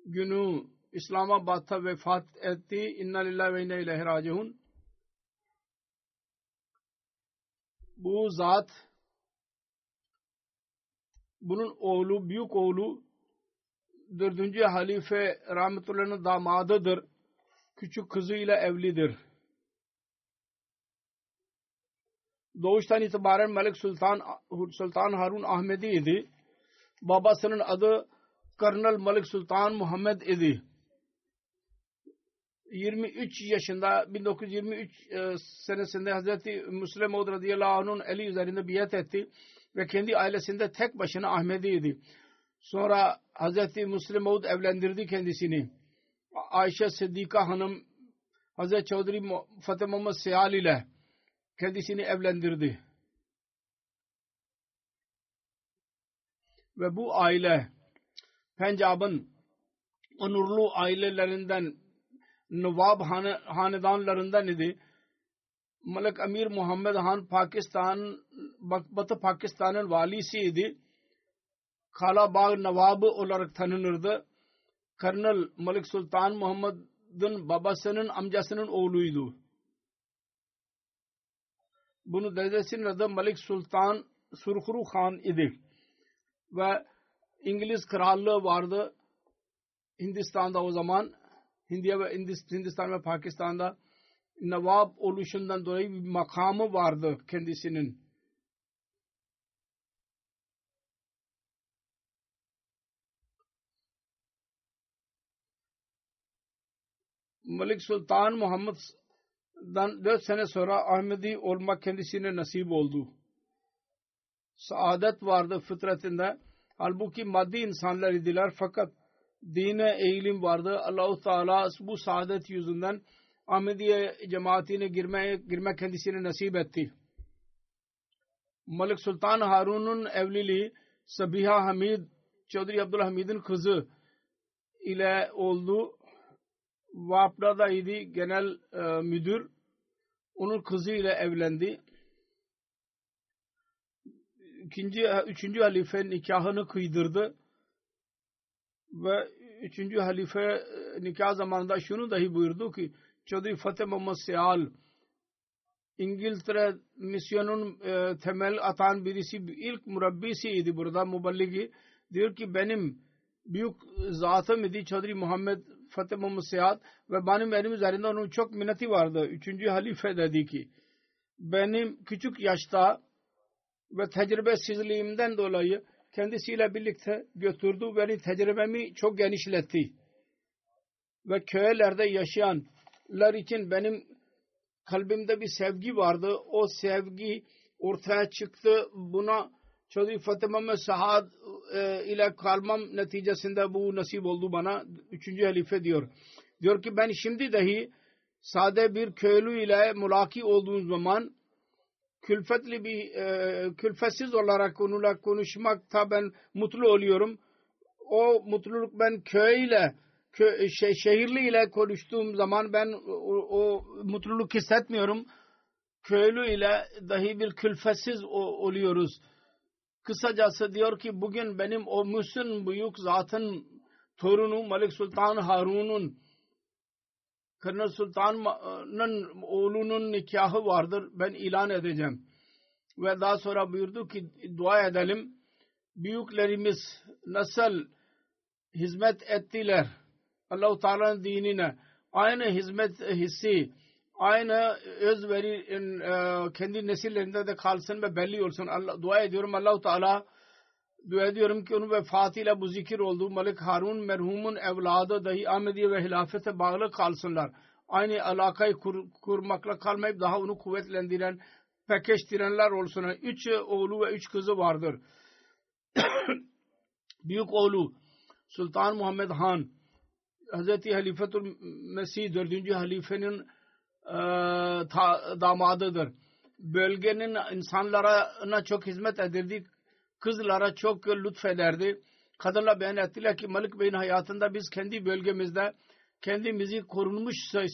günü İslamabad'da vefat etti. İnna lillahi ve inna ileyhi raciun. Bu zat bunun oğlu, büyük oğlu dördüncü halife rahmetullah'ın damadıdır. Küçük kızıyla evlidir. Doğuştan itibaren Malik Sultan Sultan Harun Ahmedi idi. Babasının adı Karnal Malik Sultan Muhammed idi. 23 yaşında 1923 e, senesinde Hazreti Müslim Maud radıyallahu anh'ın eli üzerinde biat etti ve kendi ailesinde tek başına Ahmediydi. Sonra Hazreti Müslim Maud evlendirdi kendisini. Ayşe Sıddika Hanım Hazreti Çavdari Fatih Muhammed ile kendisini evlendirdi. Ve bu aile Pencab'ın onurlu ailelerinden Hane, hanedanlarından idi. Malik Amir Muhammed Han Pakistan Batı Pakistan'ın valisiydi. Kalabağ Navabı olarak tanınırdı. Colonel Malik Sultan Muhammed'ın babasının amcasının oğluydu. Bunu dedesinin adı Malik Sultan Surkhuru Khan idi. Ve İngiliz krallığı vardı Hindistan'da o zaman. Hindiya ve Hindistan ve Pakistan'da Nawab oluşundan dolayı bir makamı vardı kendisinin. Malik Sultan Muhammed'dan 4 sene sonra Ahmedi olmak kendisine nasip oldu. Saadet vardı fıtratında. Halbuki maddi insanlar idiler fakat dine eğilim vardı. Allahu Teala bu saadet yüzünden Ahmediye cemaatine girmeye, girmek kendisine nasip etti. Malik Sultan Harun'un evliliği Sabiha Hamid Çodri Abdülhamid'in kızı ile oldu. Vapda'da idi genel e, müdür. Onun kızı ile evlendi. İkinci, üçüncü halife nikahını kıydırdı ve üçüncü halife e, nikah zamanında şunu dahi buyurdu ki Çodri Fatih Muhammed Seyal İngiltere misyonun e, temel atan birisi ilk murabbisiydi burada muballigi diyor ki benim büyük zatım idi Çodri Muhammed Fatih Muhammed Seyal ve benim elim üzerinde onun çok minneti vardı. Üçüncü halife dedi ki benim küçük yaşta ve tecrübesizliğimden dolayı kendisiyle birlikte götürdü. Beni tecrübemi çok genişletti. Ve köylerde yaşayanlar için benim kalbimde bir sevgi vardı. O sevgi ortaya çıktı. Buna Fatih Mehmet Sahad e, ile kalmam neticesinde bu nasip oldu bana. Üçüncü halife diyor. Diyor ki ben şimdi dahi sade bir köylü ile mulaki olduğum zaman külfetli bir e, külfetsiz olarak onunla konuşmakta ben mutlu oluyorum. O mutluluk ben köyle kö, şey, şehirli ile konuştuğum zaman ben o, o mutluluk hissetmiyorum. köylü ile dahi bir külfetsiz oluyoruz. Kısacası diyor ki bugün benim o Müslüm büyük zatın torunu Malik Sultan Harun'un Kırnal Sultan'ın oğlunun nikahı vardır. Ben ilan edeceğim. Ve daha sonra buyurdu ki dua edelim. Büyüklerimiz nasıl hizmet ettiler Allah-u Teala'nın dinine aynı hizmet hissi aynı özveri e, kendi nesillerinde de kalsın ve belli olsun. Allah, dua ediyorum Allah-u Teala dua ediyorum ki onun vefatıyla bu zikir oldu. Malik Harun merhumun evladı dahi Ahmediye ve hilafete bağlı kalsınlar. Aynı alakayı kur, kurmakla kalmayıp daha onu kuvvetlendiren, pekiştirenler olsun. Üç oğlu ve üç kızı vardır. Büyük oğlu Sultan Muhammed Han Hazreti Halifetul Mesih dördüncü halifenin e, damadıdır. Bölgenin insanlara çok hizmet ederdi. Kızlara çok lütfederdi. Kadınlar beyan ettiler ki Malik Bey'in hayatında biz kendi bölgemizde kendimizi korunmuş say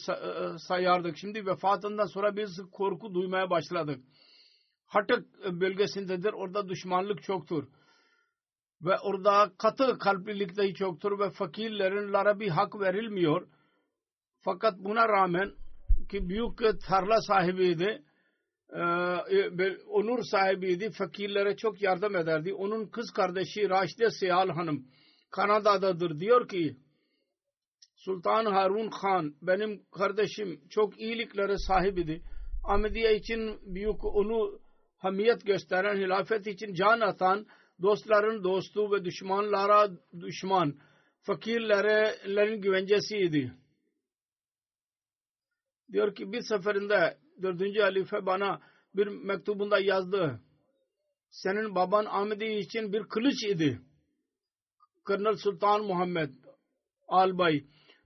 sayardık. Şimdi vefatından sonra biz korku duymaya başladık. Hatık bölgesindedir. Orada düşmanlık çoktur. Ve orada katı kalplilik dahi çoktur ve fakirlerin bir hak verilmiyor. Fakat buna rağmen ki büyük tarla sahibiydi, e, onur sahibiydi, fakirlere çok yardım ederdi. Onun kız kardeşi Raşide Seyal Hanım Kanada'dadır. Diyor ki Sultan Harun Khan benim kardeşim çok iyiliklere sahibiydi. Ahmediye için büyük onu hamiyet gösteren, hilafet için can atan, dostların dostu ve düşmanlara düşman, fakirlerin güvencesiydi. Diyor ki bir seferinde dördüncü halife bana bir mektubunda yazdı. Senin baban Ahmedi için bir kılıç idi. Kırnal Sultan Muhammed Albay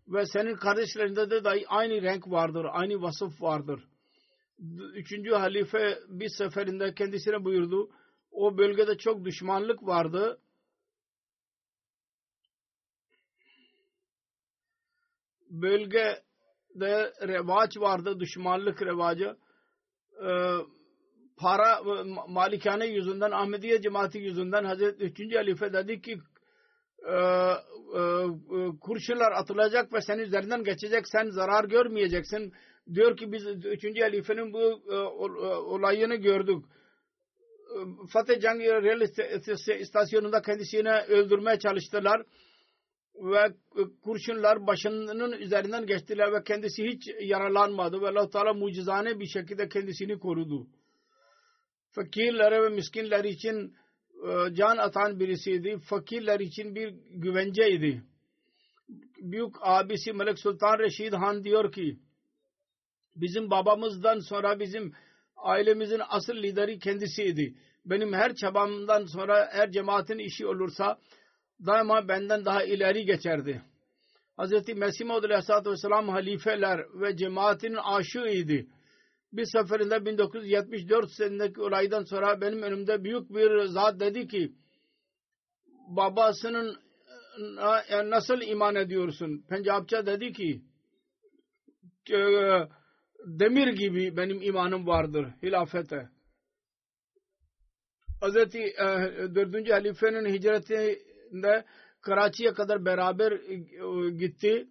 ve senin kardeşlerinde de dahi aynı renk vardır, aynı vasıf vardır. Üçüncü halife bir seferinde kendisine buyurdu. O bölgede çok düşmanlık vardı. Bölgede revaç vardı, düşmanlık revacı. Ee, para malikane yüzünden, Ahmediye cemaati yüzünden Hazreti 3. Halife dedi ki e, e, kurşunlar atılacak ve senin üzerinden geçecek, sen zarar görmeyeceksin. Diyor ki biz 3. halifenin bu e, olayını gördük. Fatih Cang Rel istasyonunda kendisini öldürmeye çalıştılar ve kurşunlar başının üzerinden geçtiler ve kendisi hiç yaralanmadı ve Allah Teala mucizane bir şekilde kendisini korudu. Fakirlere ve miskinler için e, can atan birisiydi. Fakirler için bir güvenceydi. Büyük abisi Melek Sultan Reşid Han diyor ki bizim babamızdan sonra bizim ailemizin asıl lideri kendisiydi. Benim her çabamdan sonra her cemaatin işi olursa daima benden daha ileri geçerdi. Hz. Mesih Maud Aleyhisselatü Vesselam halifeler ve cemaatin aşığıydı. Bir seferinde 1974 senedeki olaydan sonra benim önümde büyük bir zat dedi ki babasının nasıl iman ediyorsun? Pencapça dedi ki demir gibi benim imanım vardır hilafete. E, 4. halifenin hicretinde Karachi'ye kadar beraber e, gitti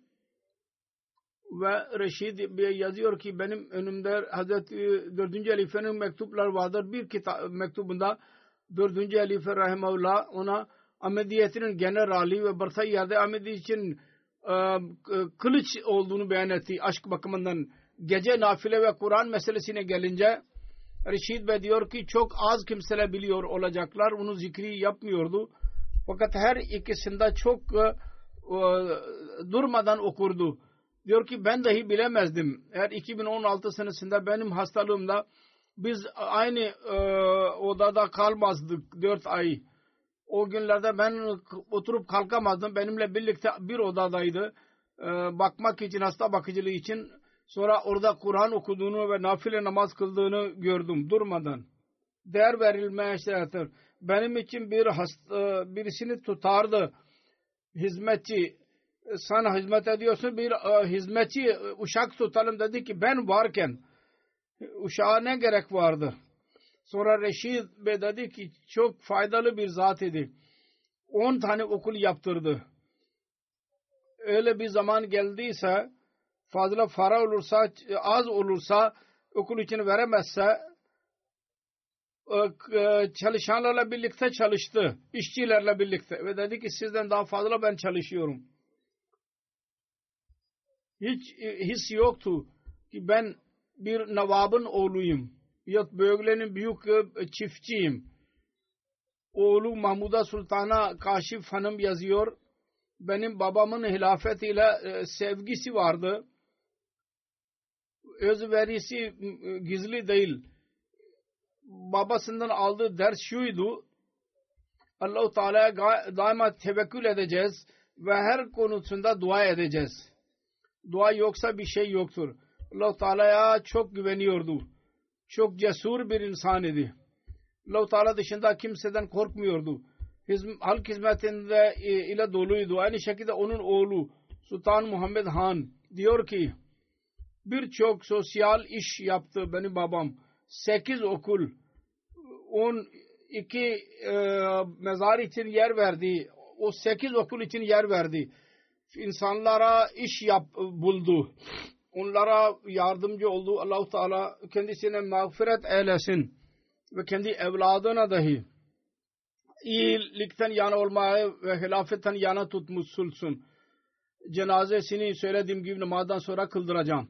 ve Reşid yazıyor ki benim önümde Hazreti 4. halifenin mektuplar vardır. Bir kitap mektubunda 4. halife rahimahullah ona Ahmediyetinin generali ve Barsa yerde Ahmedi için e, kılıç olduğunu beyan etti aşk bakımından gece nafile ve Kur'an meselesine gelince Reşid Bey diyor ki çok az kimseler biliyor olacaklar. Onu zikri yapmıyordu. Fakat her ikisinde çok e, e, durmadan okurdu. Diyor ki ben dahi bilemezdim. Eğer 2016 senesinde benim hastalığımda biz aynı e, odada kalmazdık 4 ay. O günlerde ben oturup kalkamazdım. Benimle birlikte bir odadaydı. Bakmak için, hasta bakıcılığı için Sonra orada Kur'an okuduğunu ve nafile namaz kıldığını gördüm durmadan. Değer verilmeye şeydir. Benim için bir hasta, birisini tutardı. Hizmetçi sen hizmet ediyorsun bir uh, hizmetçi uşak tutalım dedi ki ben varken uşağa ne gerek vardı? Sonra Reşid Bey dedi ki çok faydalı bir zat idi. 10 tane okul yaptırdı. Öyle bir zaman geldiyse fazla para olursa az olursa okul için veremezse e, çalışanlarla birlikte çalıştı. işçilerle birlikte. Ve dedi ki sizden daha fazla ben çalışıyorum. Hiç e, his yoktu ki ben bir navabın oğluyum. Ya bölgenin büyük e, çiftçiyim. Oğlu Mahmuda Sultan'a Kaşif Hanım yazıyor. Benim babamın hilafetiyle sevgisi vardı. Özverisi gizli değil babasından aldığı ders şuydu. Allah-u Teala'ya daima tevekkül edeceğiz ve her konusunda dua edeceğiz. Dua yoksa bir şey yoktur. Allah-u Teala'ya çok güveniyordu. Çok cesur bir insan idi. Allah-u Teala dışında kimseden korkmuyordu. Hizm, halk hizmetinde e, ile doluydu. Aynı şekilde onun oğlu Sultan Muhammed Han diyor ki birçok sosyal iş yaptı benim babam. Sekiz okul on iki e, mezar için yer verdi. O sekiz okul için yer verdi. İnsanlara iş yap, buldu. Onlara yardımcı oldu. Allahu Teala kendisine mağfiret eylesin. Ve kendi evladına dahi iyilikten yana olmayı ve hilafetten yana tutmuşsulsun. Cenazesini söylediğim gibi namazdan sonra kıldıracağım.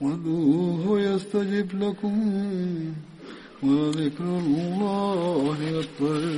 وادعوه يستجب لكم ولذكر الله أكبر